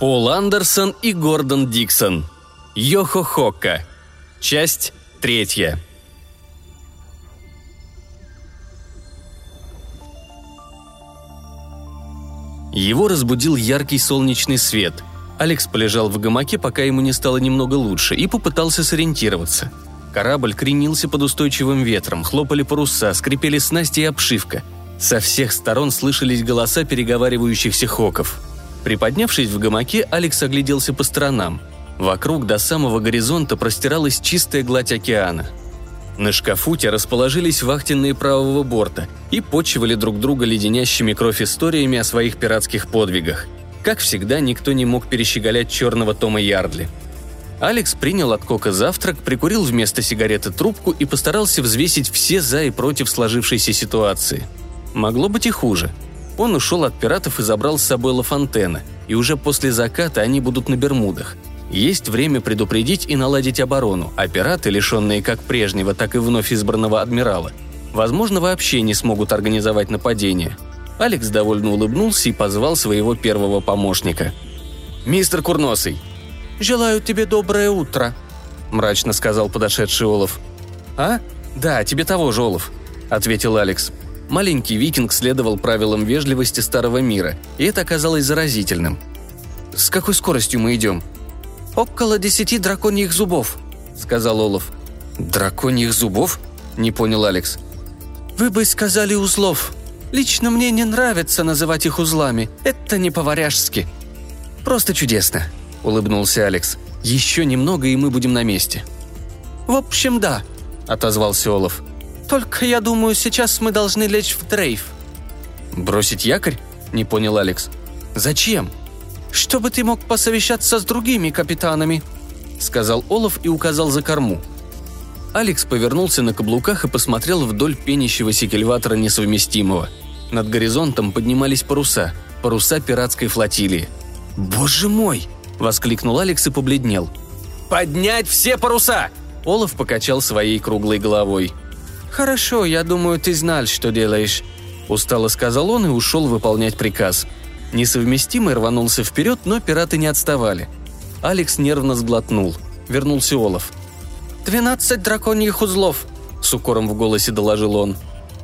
Пол Андерсон и Гордон Диксон. Йохо-Хокка. Часть третья. Его разбудил яркий солнечный свет. Алекс полежал в гамаке, пока ему не стало немного лучше, и попытался сориентироваться. Корабль кренился под устойчивым ветром, хлопали паруса, скрипели снасти и обшивка. Со всех сторон слышались голоса переговаривающихся хоков. Приподнявшись в гамаке, Алекс огляделся по сторонам. Вокруг до самого горизонта простиралась чистая гладь океана – на шкафуте расположились вахтенные правого борта и почивали друг друга леденящими кровь историями о своих пиратских подвигах. Как всегда, никто не мог перещеголять черного Тома Ярдли. Алекс принял от Кока завтрак, прикурил вместо сигареты трубку и постарался взвесить все за и против сложившейся ситуации. Могло быть и хуже. Он ушел от пиратов и забрал с собой Лафонтена, и уже после заката они будут на Бермудах – есть время предупредить и наладить оборону, а пираты, лишенные как прежнего, так и вновь избранного адмирала, возможно, вообще не смогут организовать нападение. Алекс довольно улыбнулся и позвал своего первого помощника. «Мистер Курносый!» «Желаю тебе доброе утро», – мрачно сказал подошедший Олаф. «А? Да, тебе того же, Олаф», – ответил Алекс. Маленький викинг следовал правилам вежливости старого мира, и это оказалось заразительным. «С какой скоростью мы идем?» «Около десяти драконьих зубов», — сказал Олаф. «Драконьих зубов?» — не понял Алекс. «Вы бы сказали узлов. Лично мне не нравится называть их узлами. Это не по-варяжски». «Просто чудесно», — улыбнулся Алекс. «Еще немного, и мы будем на месте». «В общем, да», — отозвался Олаф. «Только я думаю, сейчас мы должны лечь в дрейф». «Бросить якорь?» — не понял Алекс. «Зачем?» чтобы ты мог посовещаться с другими капитанами», — сказал Олаф и указал за корму. Алекс повернулся на каблуках и посмотрел вдоль пенящегося кильватора несовместимого. Над горизонтом поднимались паруса, паруса пиратской флотилии. «Боже мой!» – воскликнул Алекс и побледнел. «Поднять все паруса!» Олаф покачал своей круглой головой. «Хорошо, я думаю, ты знал, что делаешь», – устало сказал он и ушел выполнять приказ – Несовместимый рванулся вперед, но пираты не отставали. Алекс нервно сглотнул. Вернулся Олаф. «Двенадцать драконьих узлов», — с укором в голосе доложил он.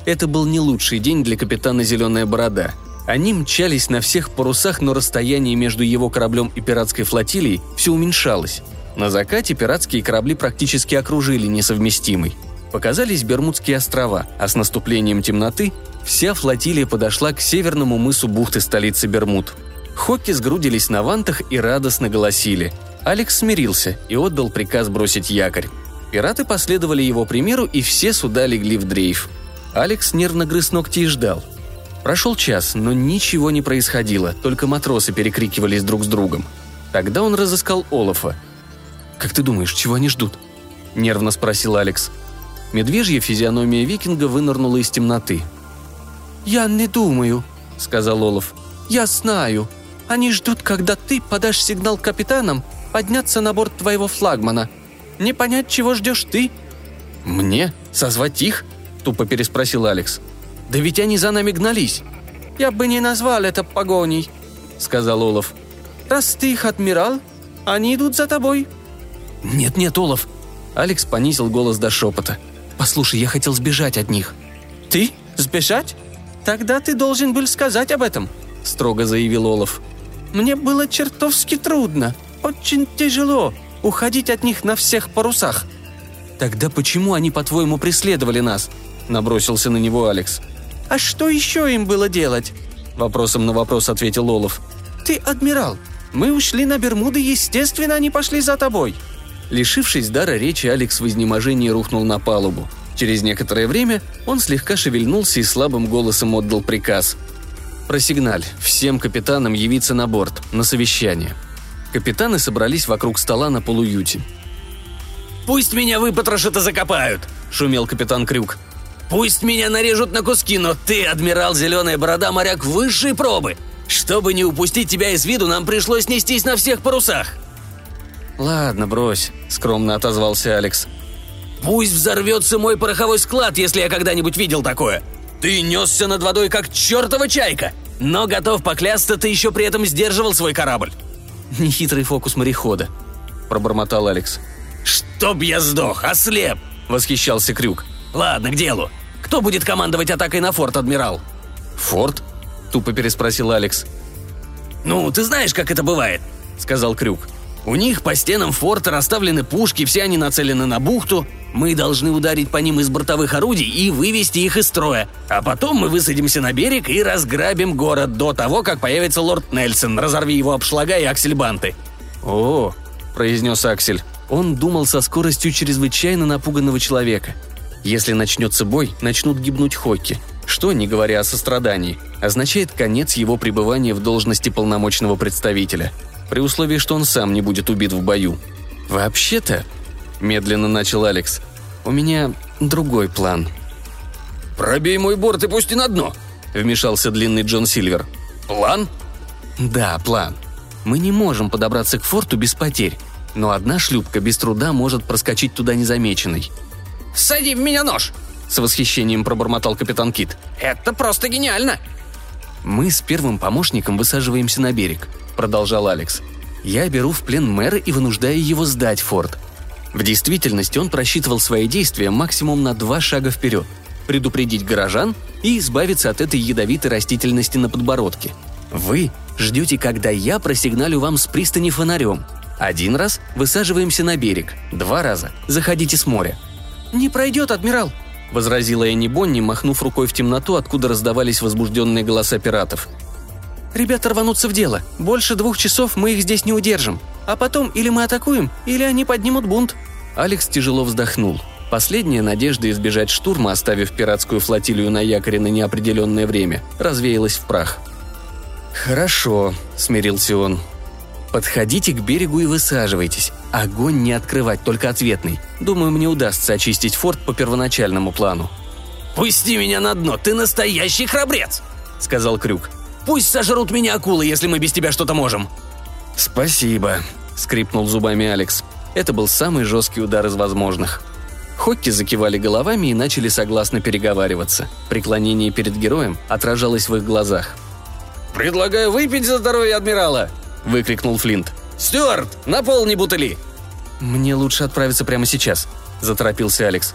Это был не лучший день для капитана «Зеленая борода». Они мчались на всех парусах, но расстояние между его кораблем и пиратской флотилией все уменьшалось. На закате пиратские корабли практически окружили несовместимый. Показались Бермудские острова, а с наступлением темноты вся флотилия подошла к северному мысу бухты столицы Бермуд. Хокки сгрудились на вантах и радостно голосили. Алекс смирился и отдал приказ бросить якорь. Пираты последовали его примеру, и все суда легли в дрейф. Алекс нервно грыз ногти и ждал. Прошел час, но ничего не происходило, только матросы перекрикивались друг с другом. Тогда он разыскал Олафа. «Как ты думаешь, чего они ждут?» – нервно спросил Алекс. Медвежья физиономия викинга вынырнула из темноты. «Я не думаю», — сказал Олаф. «Я знаю. Они ждут, когда ты подашь сигнал капитанам подняться на борт твоего флагмана. Не понять, чего ждешь ты». «Мне? Созвать их?» – тупо переспросил Алекс. «Да ведь они за нами гнались». «Я бы не назвал это погоней», – сказал Олаф. «Раз ты их адмирал, они идут за тобой». «Нет-нет, Олаф!» Алекс понизил голос до шепота. «Послушай, я хотел сбежать от них». «Ты? Сбежать? «Тогда ты должен был сказать об этом», — строго заявил Олаф. «Мне было чертовски трудно, очень тяжело уходить от них на всех парусах». «Тогда почему они, по-твоему, преследовали нас?» — набросился на него Алекс. «А что еще им было делать?» — вопросом на вопрос ответил Олаф. «Ты адмирал. Мы ушли на Бермуды, естественно, они пошли за тобой». Лишившись дара речи, Алекс в изнеможении рухнул на палубу. Через некоторое время он слегка шевельнулся и слабым голосом отдал приказ. «Просигналь. Всем капитанам явиться на борт. На совещание». Капитаны собрались вокруг стола на полуюте. «Пусть меня выпотрошат и закопают!» – шумел капитан Крюк. «Пусть меня нарежут на куски, но ты, адмирал Зеленая Борода, моряк высшей пробы! Чтобы не упустить тебя из виду, нам пришлось нестись на всех парусах!» «Ладно, брось», – скромно отозвался Алекс. Пусть взорвется мой пороховой склад, если я когда-нибудь видел такое. Ты несся над водой, как чертова чайка, но готов поклясться, ты еще при этом сдерживал свой корабль. Нехитрый фокус морехода», – пробормотал Алекс. «Чтоб я сдох, ослеп!» – восхищался Крюк. «Ладно, к делу. Кто будет командовать атакой на форт, адмирал?» «Форт?» – тупо переспросил Алекс. «Ну, ты знаешь, как это бывает», – сказал Крюк. «У них по стенам форта расставлены пушки, все они нацелены на бухту. Мы должны ударить по ним из бортовых орудий и вывести их из строя. А потом мы высадимся на берег и разграбим город до того, как появится лорд Нельсон. Разорви его обшлага и аксельбанты». «О», – произнес Аксель. Он думал со скоростью чрезвычайно напуганного человека. Если начнется бой, начнут гибнуть Хокки, что, не говоря о сострадании, означает конец его пребывания в должности полномочного представителя, при условии, что он сам не будет убит в бою. «Вообще-то», – медленно начал Алекс, – «у меня другой план». «Пробей мой борт и пусти на дно», – вмешался длинный Джон Сильвер. «План?» «Да, план. Мы не можем подобраться к форту без потерь но одна шлюпка без труда может проскочить туда незамеченной. «Сади в меня нож!» – с восхищением пробормотал капитан Кит. «Это просто гениально!» «Мы с первым помощником высаживаемся на берег», – продолжал Алекс. «Я беру в плен мэра и вынуждаю его сдать форт. В действительности он просчитывал свои действия максимум на два шага вперед – предупредить горожан и избавиться от этой ядовитой растительности на подбородке. Вы ждете, когда я просигналю вам с пристани фонарем – один раз высаживаемся на берег, два раза заходите с моря. «Не пройдет, адмирал!» – возразила Энни Бонни, махнув рукой в темноту, откуда раздавались возбужденные голоса пиратов. «Ребята рванутся в дело. Больше двух часов мы их здесь не удержим. А потом или мы атакуем, или они поднимут бунт». Алекс тяжело вздохнул. Последняя надежда избежать штурма, оставив пиратскую флотилию на якоре на неопределенное время, развеялась в прах. «Хорошо», — смирился он. Подходите к берегу и высаживайтесь. Огонь не открывать, только ответный. Думаю, мне удастся очистить форт по первоначальному плану». «Пусти меня на дно, ты настоящий храбрец!» — сказал Крюк. «Пусть сожрут меня акулы, если мы без тебя что-то можем!» «Спасибо», — скрипнул зубами Алекс. Это был самый жесткий удар из возможных. Хокки закивали головами и начали согласно переговариваться. Преклонение перед героем отражалось в их глазах. «Предлагаю выпить за здоровье адмирала!» – выкрикнул Флинт. «Стюарт, наполни бутыли!» «Мне лучше отправиться прямо сейчас», – заторопился Алекс.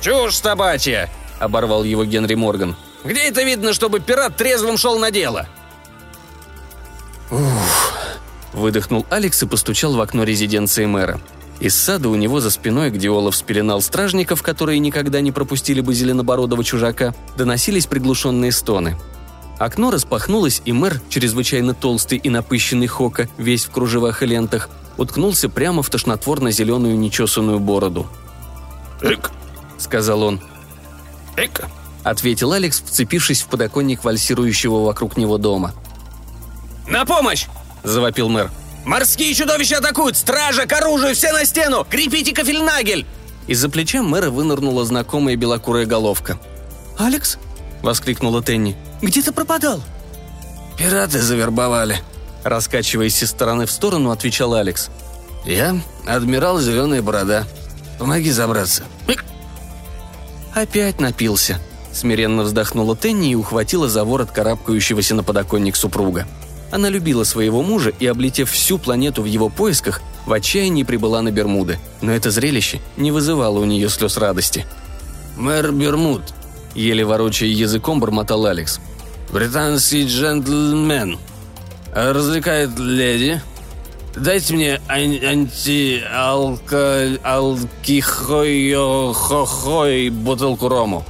«Чушь собачья!» – оборвал его Генри Морган. «Где это видно, чтобы пират трезвым шел на дело?» «Ух!» – выдохнул Алекс и постучал в окно резиденции мэра. Из сада у него за спиной, где Олаф спеленал стражников, которые никогда не пропустили бы зеленобородого чужака, доносились приглушенные стоны – Окно распахнулось, и мэр, чрезвычайно толстый и напыщенный Хока, весь в кружевах и лентах, уткнулся прямо в тошнотворно-зеленую нечесанную бороду. «Эк!» — сказал он. «Эк!» — ответил Алекс, вцепившись в подоконник вальсирующего вокруг него дома. «На помощь!» — завопил мэр. «Морские чудовища атакуют! Стража, к оружию, все на стену! Крепите кафельнагель!» Из-за плеча мэра вынырнула знакомая белокурая головка. «Алекс?» — воскликнула Тенни. Где ты пропадал?» «Пираты завербовали», — раскачиваясь из стороны в сторону, отвечал Алекс. «Я адмирал Зеленая Борода. Помоги забраться». «Опять напился», — смиренно вздохнула Тенни и ухватила за ворот карабкающегося на подоконник супруга. Она любила своего мужа и, облетев всю планету в его поисках, в отчаянии прибыла на Бермуды, но это зрелище не вызывало у нее слез радости. «Мэр Бермуд», — еле ворочая языком бормотал Алекс — британский джентльмен. Развлекает леди. Дайте мне ан- анти-алко... алкихой бутылку рому».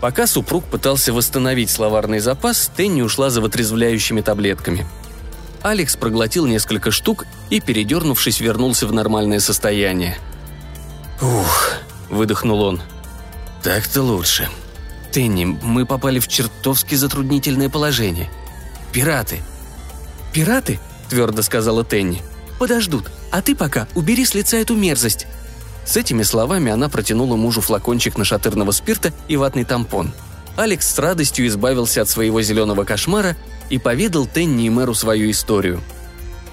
Пока супруг пытался восстановить словарный запас, Тенни ушла за вытрезвляющими таблетками. Алекс проглотил несколько штук и, передернувшись, вернулся в нормальное состояние. «Ух», — выдохнул он. «Так-то лучше», Тенни, мы попали в чертовски затруднительное положение. Пираты. Пираты? Твердо сказала Тенни. Подождут, а ты пока убери с лица эту мерзость. С этими словами она протянула мужу флакончик нашатырного спирта и ватный тампон. Алекс с радостью избавился от своего зеленого кошмара и поведал Тенни и мэру свою историю.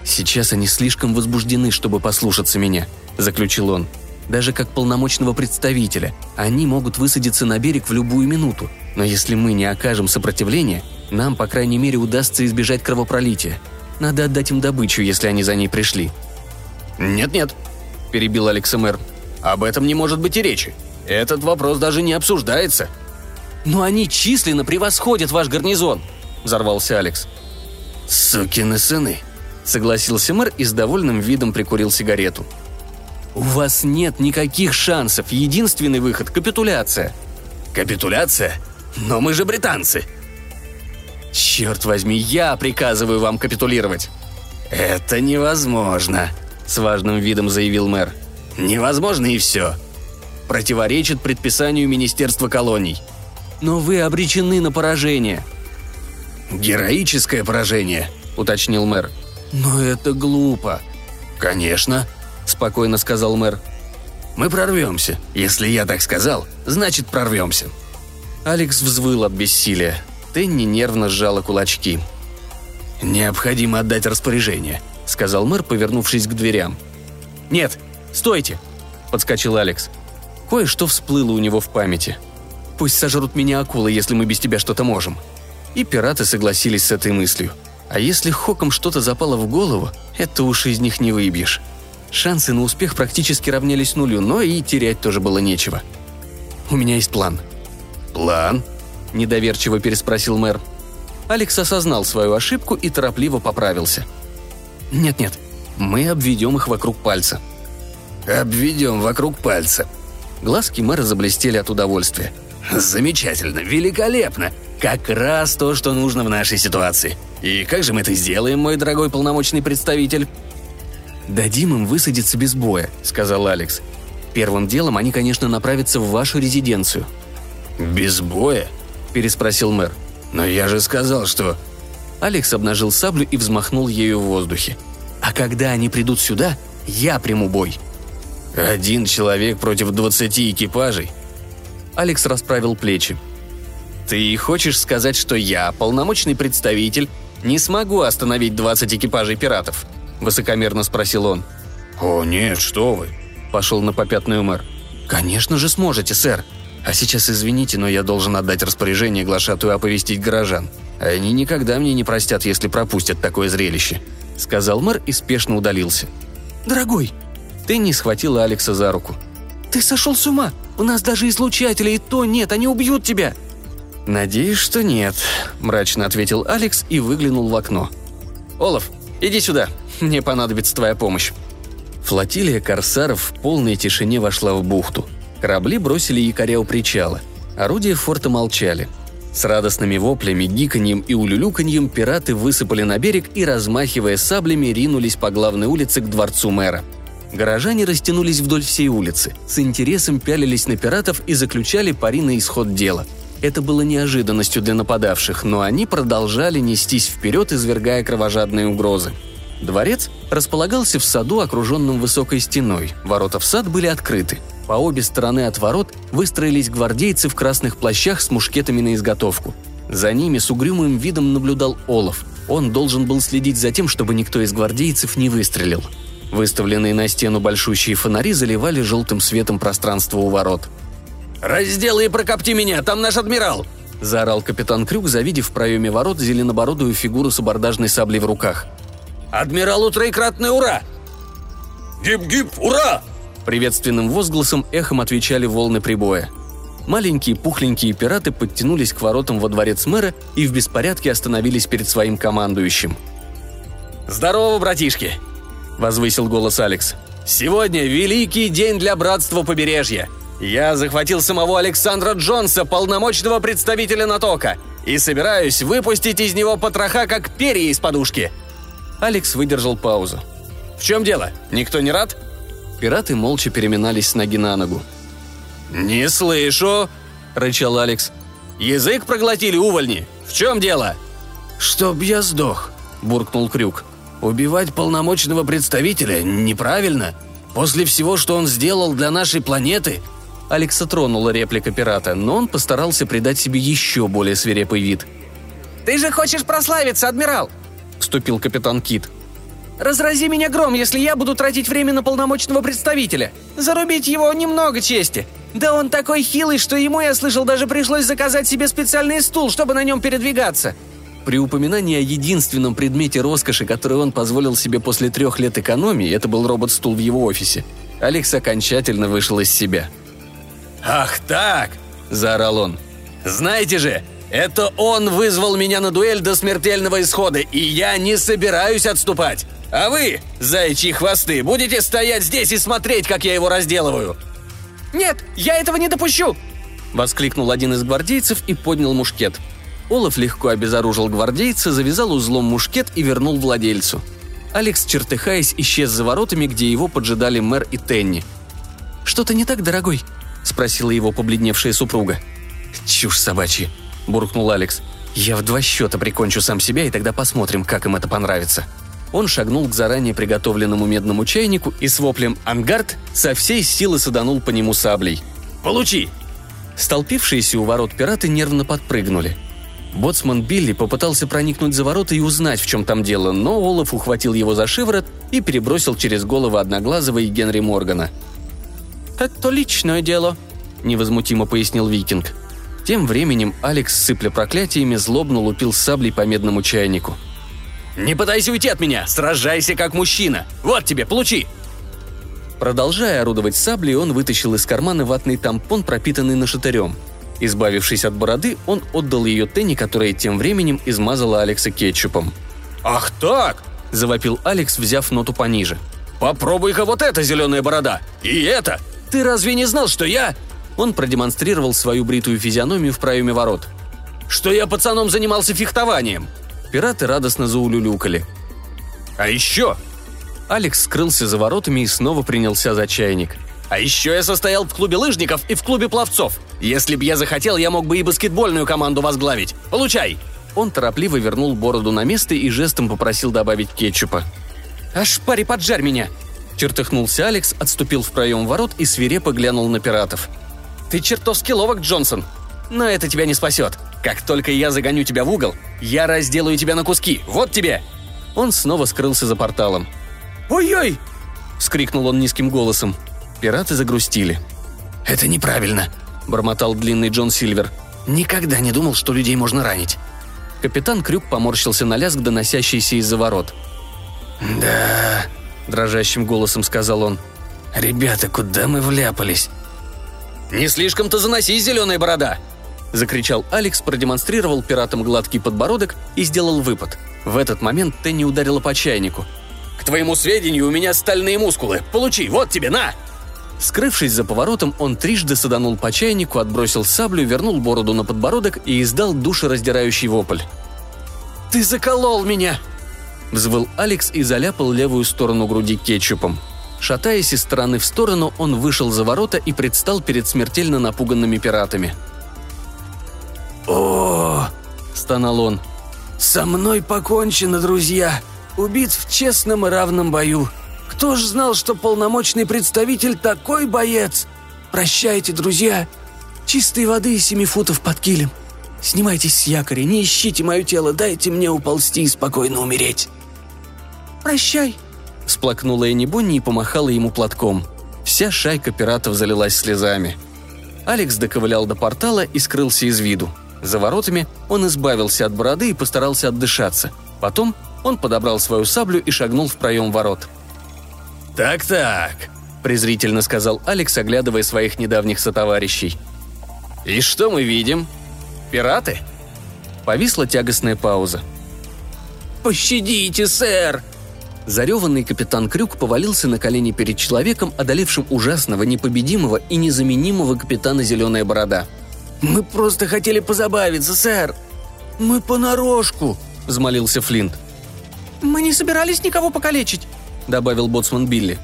«Сейчас они слишком возбуждены, чтобы послушаться меня», – заключил он даже как полномочного представителя. Они могут высадиться на берег в любую минуту, но если мы не окажем сопротивления, нам, по крайней мере, удастся избежать кровопролития. Надо отдать им добычу, если они за ней пришли». «Нет-нет», – перебил Алекса мэр. «Об этом не может быть и речи. Этот вопрос даже не обсуждается». «Но они численно превосходят ваш гарнизон», – взорвался Алекс. «Сукины сыны», – согласился мэр и с довольным видом прикурил сигарету. «У вас нет никаких шансов. Единственный выход – капитуляция». «Капитуляция? Но мы же британцы!» «Черт возьми, я приказываю вам капитулировать!» «Это невозможно», – с важным видом заявил мэр. «Невозможно и все. Противоречит предписанию Министерства колоний. Но вы обречены на поражение». «Героическое поражение», – уточнил мэр. «Но это глупо». «Конечно», – спокойно сказал мэр. «Мы прорвемся. Если я так сказал, значит прорвемся». Алекс взвыл от бессилия. Тенни нервно сжала кулачки. «Необходимо отдать распоряжение», — сказал мэр, повернувшись к дверям. «Нет, стойте!» — подскочил Алекс. Кое-что всплыло у него в памяти. «Пусть сожрут меня акулы, если мы без тебя что-то можем». И пираты согласились с этой мыслью. А если Хоком что-то запало в голову, это уж из них не выбьешь. Шансы на успех практически равнялись нулю, но и терять тоже было нечего. «У меня есть план». «План?» – недоверчиво переспросил мэр. Алекс осознал свою ошибку и торопливо поправился. «Нет-нет, мы обведем их вокруг пальца». «Обведем вокруг пальца». Глазки мэра заблестели от удовольствия. «Замечательно, великолепно! Как раз то, что нужно в нашей ситуации. И как же мы это сделаем, мой дорогой полномочный представитель?» «Дадим им высадиться без боя», — сказал Алекс. «Первым делом они, конечно, направятся в вашу резиденцию». «Без боя?» – переспросил мэр. «Но я же сказал, что...» Алекс обнажил саблю и взмахнул ею в воздухе. «А когда они придут сюда, я приму бой». «Один человек против двадцати экипажей?» Алекс расправил плечи. «Ты хочешь сказать, что я, полномочный представитель, не смогу остановить двадцать экипажей пиратов?» – высокомерно спросил он. «О, нет, что вы!» – пошел на попятную мэр. «Конечно же сможете, сэр. А сейчас извините, но я должен отдать распоряжение глашатую оповестить горожан. Они никогда мне не простят, если пропустят такое зрелище», – сказал мэр и спешно удалился. «Дорогой!» Тенни схватила Алекса за руку. «Ты сошел с ума! У нас даже излучателя и то нет, они убьют тебя!» «Надеюсь, что нет», – мрачно ответил Алекс и выглянул в окно. «Олаф, иди сюда, мне понадобится твоя помощь». Флотилия корсаров в полной тишине вошла в бухту. Корабли бросили якоря у причала. Орудия форта молчали. С радостными воплями, гиканьем и улюлюканьем пираты высыпали на берег и, размахивая саблями, ринулись по главной улице к дворцу мэра. Горожане растянулись вдоль всей улицы, с интересом пялились на пиратов и заключали пари на исход дела – это было неожиданностью для нападавших, но они продолжали нестись вперед, извергая кровожадные угрозы. Дворец располагался в саду, окруженном высокой стеной. Ворота в сад были открыты. По обе стороны от ворот выстроились гвардейцы в красных плащах с мушкетами на изготовку. За ними с угрюмым видом наблюдал Олаф. Он должен был следить за тем, чтобы никто из гвардейцев не выстрелил. Выставленные на стену большущие фонари заливали желтым светом пространство у ворот – «Разделай и прокопти меня, там наш адмирал!» – заорал капитан Крюк, завидев в проеме ворот зеленобородую фигуру с абордажной саблей в руках. «Адмиралу троекратное ура!» «Гип-гип, ура!» Приветственным возгласом эхом отвечали волны прибоя. Маленькие пухленькие пираты подтянулись к воротам во дворец мэра и в беспорядке остановились перед своим командующим. «Здорово, братишки!» – возвысил голос Алекс. «Сегодня великий день для братства побережья. Я захватил самого Александра Джонса, полномочного представителя Натока, и собираюсь выпустить из него потроха, как перья из подушки». Алекс выдержал паузу. «В чем дело? Никто не рад?» Пираты молча переминались с ноги на ногу. «Не слышу!» – рычал Алекс. «Язык проглотили увольни! В чем дело?» «Чтоб я сдох!» – буркнул Крюк. «Убивать полномочного представителя неправильно. После всего, что он сделал для нашей планеты, Алекса тронула реплика пирата, но он постарался придать себе еще более свирепый вид. «Ты же хочешь прославиться, адмирал!» – вступил капитан Кит. «Разрази меня гром, если я буду тратить время на полномочного представителя. Зарубить его немного чести. Да он такой хилый, что ему, я слышал, даже пришлось заказать себе специальный стул, чтобы на нем передвигаться». При упоминании о единственном предмете роскоши, который он позволил себе после трех лет экономии, это был робот-стул в его офисе, Алекс окончательно вышел из себя. «Ах так!» – заорал он. «Знаете же, это он вызвал меня на дуэль до смертельного исхода, и я не собираюсь отступать. А вы, зайчьи хвосты, будете стоять здесь и смотреть, как я его разделываю». «Нет, я этого не допущу!» – воскликнул один из гвардейцев и поднял мушкет. Олаф легко обезоружил гвардейца, завязал узлом мушкет и вернул владельцу. Алекс, чертыхаясь, исчез за воротами, где его поджидали мэр и Тенни. «Что-то не так, дорогой?» – спросила его побледневшая супруга. «Чушь собачья», – буркнул Алекс. «Я в два счета прикончу сам себя, и тогда посмотрим, как им это понравится». Он шагнул к заранее приготовленному медному чайнику и с воплем «Ангард» со всей силы саданул по нему саблей. «Получи!» Столпившиеся у ворот пираты нервно подпрыгнули. Боцман Билли попытался проникнуть за ворота и узнать, в чем там дело, но Олаф ухватил его за шиворот и перебросил через головы Одноглазого и Генри Моргана. «Это личное дело», – невозмутимо пояснил Викинг. Тем временем Алекс, сыпля проклятиями, злобно лупил саблей по медному чайнику. «Не пытайся уйти от меня! Сражайся как мужчина! Вот тебе, получи!» Продолжая орудовать саблей, он вытащил из кармана ватный тампон, пропитанный нашатырем. Избавившись от бороды, он отдал ее Тенни, которая тем временем измазала Алекса кетчупом. «Ах так!» – завопил Алекс, взяв ноту пониже. «Попробуй-ка вот эта зеленая борода! И это! Ты разве не знал, что я...» Он продемонстрировал свою бритую физиономию в проеме ворот. «Что я пацаном занимался фехтованием!» Пираты радостно заулюлюкали. «А еще...» Алекс скрылся за воротами и снова принялся за чайник. «А еще я состоял в клубе лыжников и в клубе пловцов. Если б я захотел, я мог бы и баскетбольную команду возглавить. Получай!» Он торопливо вернул бороду на место и жестом попросил добавить кетчупа. «Аж пари поджарь меня!» Чертыхнулся Алекс, отступил в проем ворот и свирепо глянул на пиратов. «Ты чертовски ловок, Джонсон! Но это тебя не спасет. Как только я загоню тебя в угол, я разделаю тебя на куски. Вот тебе!» Он снова скрылся за порталом. «Ой-ой!» – вскрикнул он низким голосом. Пираты загрустили. «Это неправильно», – бормотал длинный Джон Сильвер. «Никогда не думал, что людей можно ранить». Капитан Крюк поморщился на лязг, доносящийся из-за ворот. «Да», – дрожащим голосом сказал он. «Ребята, куда мы вляпались?» «Не слишком-то заноси, зеленая борода!» – закричал Алекс, продемонстрировал пиратам гладкий подбородок и сделал выпад. В этот момент Тенни ударила по чайнику. «К твоему сведению, у меня стальные мускулы. Получи, вот тебе, на!» Скрывшись за поворотом, он трижды саданул по чайнику, отбросил саблю, вернул бороду на подбородок и издал душераздирающий вопль. «Ты заколол меня!» Взвыл Алекс и заляпал левую сторону груди кетчупом. Шатаясь из стороны в сторону, он вышел за ворота и предстал перед смертельно напуганными пиратами. «О!» – стонал он. «Со мной покончено, друзья! Убит в честном и равном бою! Кто ж знал, что полномочный представитель такой боец? Прощайте, друзья! Чистой воды и семи футов под килем! Снимайтесь с якоря, не ищите мое тело, дайте мне уползти и спокойно умереть!» «Прощай!» – всплакнула Энни Бонни и помахала ему платком. Вся шайка пиратов залилась слезами. Алекс доковылял до портала и скрылся из виду. За воротами он избавился от бороды и постарался отдышаться. Потом он подобрал свою саблю и шагнул в проем ворот. «Так-так», – презрительно сказал Алекс, оглядывая своих недавних сотоварищей. «И что мы видим? Пираты?» Повисла тягостная пауза. «Пощадите, сэр!» Зареванный капитан Крюк повалился на колени перед человеком, одолевшим ужасного, непобедимого и незаменимого капитана Зеленая Борода. «Мы просто хотели позабавиться, сэр! Мы понарошку!» – взмолился Флинт. «Мы не собирались никого покалечить», – добавил боцман Билли.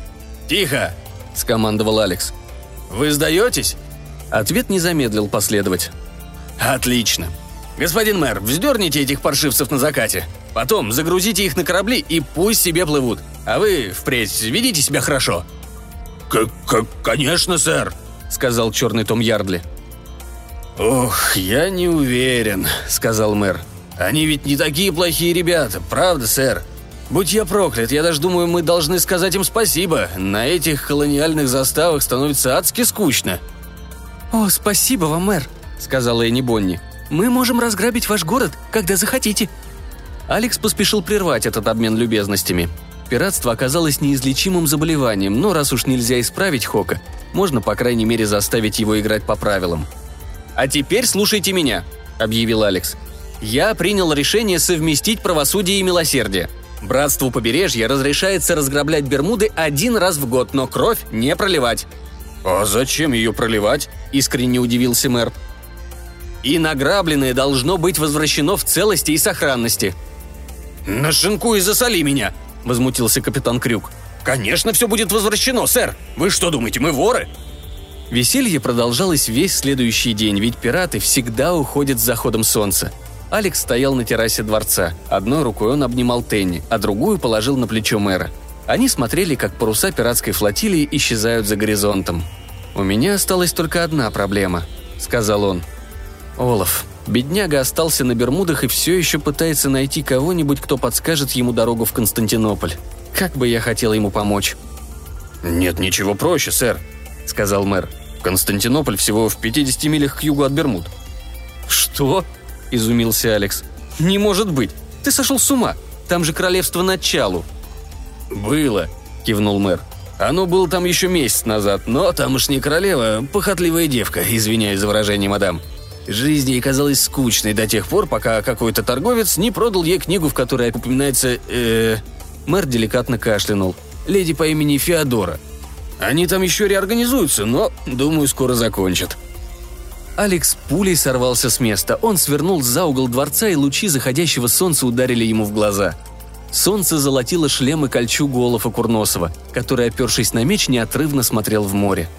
«Тихо!» – скомандовал Алекс. «Вы сдаетесь?» Ответ не замедлил последовать. «Отлично. Господин мэр, вздерните этих паршивцев на закате. Потом загрузите их на корабли и пусть себе плывут. А вы впредь ведите себя хорошо». «К-к- «Конечно, сэр», — сказал черный Том Ярдли. «Ох, я не уверен», — сказал мэр. «Они ведь не такие плохие ребята, правда, сэр? Будь я проклят, я даже думаю, мы должны сказать им спасибо. На этих колониальных заставах становится адски скучно». «О, спасибо вам, мэр», — сказала Энни Бонни. «Мы можем разграбить ваш город, когда захотите». Алекс поспешил прервать этот обмен любезностями. Пиратство оказалось неизлечимым заболеванием, но раз уж нельзя исправить Хока, можно, по крайней мере, заставить его играть по правилам. «А теперь слушайте меня», — объявил Алекс. «Я принял решение совместить правосудие и милосердие. Братству побережья разрешается разграблять Бермуды один раз в год, но кровь не проливать». «А зачем ее проливать?» – искренне удивился мэр. «И награбленное должно быть возвращено в целости и сохранности». «Нашинкуй и засоли меня!» – возмутился капитан Крюк. «Конечно, все будет возвращено, сэр! Вы что думаете, мы воры?» Веселье продолжалось весь следующий день, ведь пираты всегда уходят с заходом солнца. Алекс стоял на террасе дворца. Одной рукой он обнимал Тенни, а другую положил на плечо мэра. Они смотрели, как паруса пиратской флотилии исчезают за горизонтом. «У меня осталась только одна проблема», — сказал он. «Олаф, Бедняга остался на Бермудах и все еще пытается найти кого-нибудь, кто подскажет ему дорогу в Константинополь. Как бы я хотел ему помочь. «Нет ничего проще, сэр», — сказал мэр. «Константинополь всего в 50 милях к югу от Бермуд». «Что?» – изумился Алекс. «Не может быть! Ты сошел с ума! Там же королевство началу!» «Было», – кивнул мэр. «Оно было там еще месяц назад, но тамошняя королева – похотливая девка, извиняюсь за выражение, мадам. Жизнь ей казалась скучной до тех пор, пока какой-то торговец не продал ей книгу, в которой упоминается... Э... Мэр деликатно кашлянул. Леди по имени Феодора. Они там еще реорганизуются, но, думаю, скоро закончат. Алекс пулей сорвался с места. Он свернул за угол дворца, и лучи заходящего солнца ударили ему в глаза. Солнце золотило шлем и кольчугу Олафа Курносова, который, опершись на меч, неотрывно смотрел в море.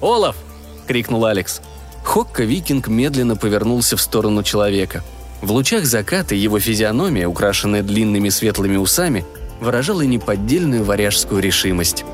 «Олаф!» — крикнул Алекс. Хокка-викинг медленно повернулся в сторону человека. В лучах заката его физиономия, украшенная длинными светлыми усами, выражала неподдельную варяжскую решимость.